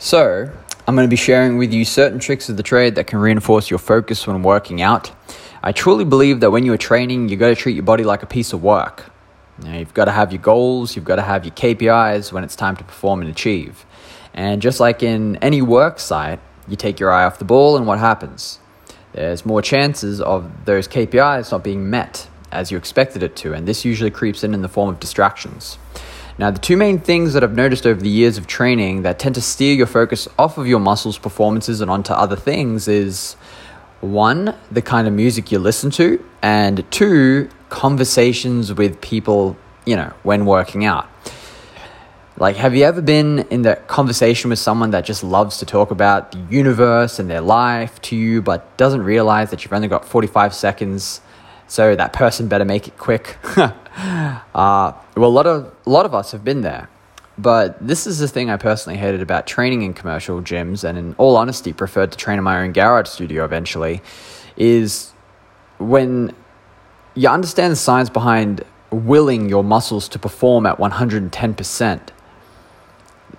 So, I'm going to be sharing with you certain tricks of the trade that can reinforce your focus when working out. I truly believe that when you're training, you've got to treat your body like a piece of work. You you've got to have your goals, you've got to have your KPIs when it's time to perform and achieve. And just like in any work site, you take your eye off the ball, and what happens? There's more chances of those KPIs not being met as you expected it to, and this usually creeps in in the form of distractions. Now, the two main things that I've noticed over the years of training that tend to steer your focus off of your muscles' performances and onto other things is one, the kind of music you listen to, and two, conversations with people, you know, when working out. Like, have you ever been in that conversation with someone that just loves to talk about the universe and their life to you, but doesn't realize that you've only got 45 seconds? So that person better make it quick. uh, well, a lot of a lot of us have been there, but this is the thing I personally hated about training in commercial gyms, and in all honesty, preferred to train in my own garage studio eventually. Is when you understand the science behind willing your muscles to perform at 110%,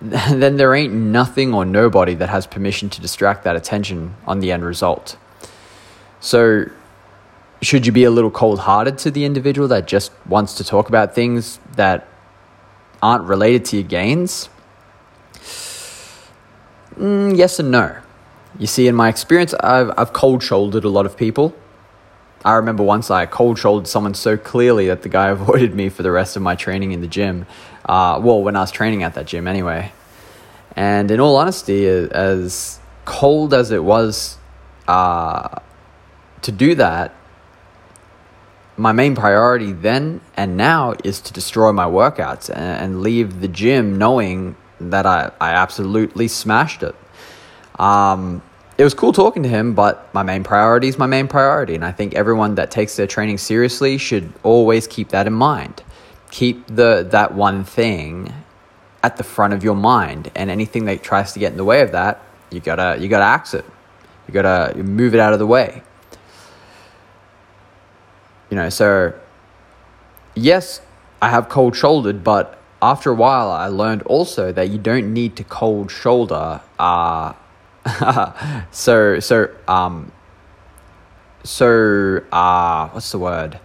then there ain't nothing or nobody that has permission to distract that attention on the end result. So, should you be a little cold hearted to the individual that just wants to talk about things that aren't related to your gains? Mm, yes and no. You see, in my experience, I've, I've cold shouldered a lot of people. I remember once I cold shouldered someone so clearly that the guy avoided me for the rest of my training in the gym. Uh, well, when I was training at that gym, anyway. And in all honesty, as cold as it was uh, to do that, my main priority then and now is to destroy my workouts and, leave the gym knowing that I, I absolutely smashed it. Um, it was cool talking to him, but my main priority is my main priority. And I think everyone that takes their training seriously should always keep that in mind. Keep the that one thing at the front of your mind, and anything that tries to get in the way of that, you gotta you gotta axe it. You gotta move it out of the way. You know, so yes, I have cold shouldered, but after a while, I learned also that you don't need to cold shoulder. Uh, so so um. So uh, what's the word?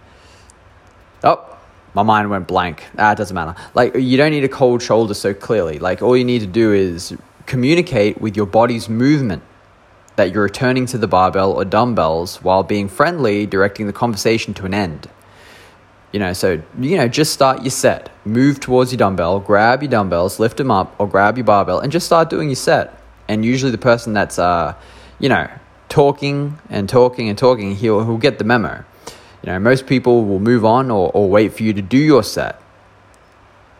Oh, my mind went blank. Ah, it doesn't matter. Like you don't need a cold shoulder so clearly. Like all you need to do is communicate with your body's movement that you're returning to the barbell or dumbbells while being friendly, directing the conversation to an end. You know, so, you know, just start your set. Move towards your dumbbell, grab your dumbbells, lift them up, or grab your barbell, and just start doing your set. And usually the person that's, uh, you know, talking and talking and talking, he'll, he'll get the memo. You know, most people will move on or, or wait for you to do your set.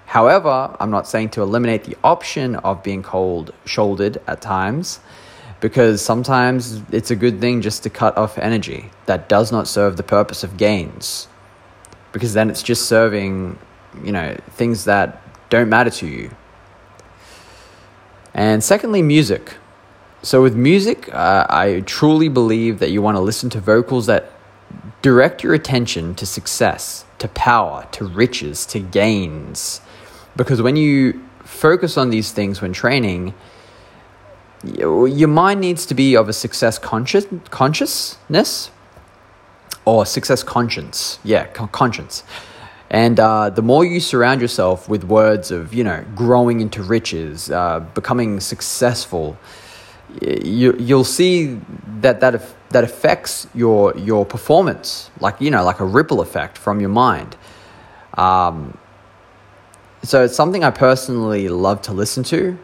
However, I'm not saying to eliminate the option of being cold shouldered at times because sometimes it's a good thing just to cut off energy that does not serve the purpose of gains. Because then it's just serving you know things that don't matter to you. And secondly music. So with music uh, i truly believe that you want to listen to vocals that direct your attention to success to power to riches to gains. Because when you focus on these things when training your mind needs to be of a success conscious consciousness or success conscience. Yeah, conscience. And uh, the more you surround yourself with words of, you know, growing into riches, uh, becoming successful, you, you'll see that that, that affects your, your performance, like, you know, like a ripple effect from your mind. Um, so it's something I personally love to listen to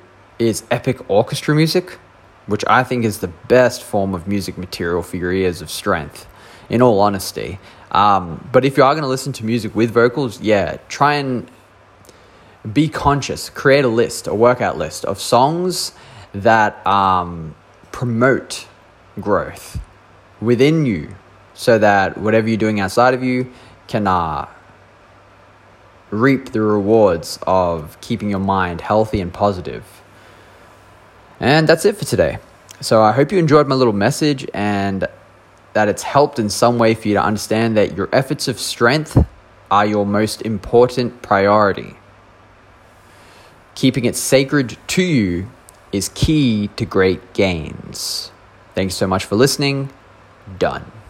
is epic orchestra music, which I think is the best form of music material for your ears of strength, in all honesty. Um, but if you are going to listen to music with vocals, yeah, try and be conscious. Create a list, a workout list of songs that um, promote growth within you so that whatever you're doing outside of you can uh, reap the rewards of keeping your mind healthy and positive. And that's it for today. So I hope you enjoyed my little message and that it's helped in some way for you to understand that your efforts of strength are your most important priority. Keeping it sacred to you is key to great gains. Thanks so much for listening. Done.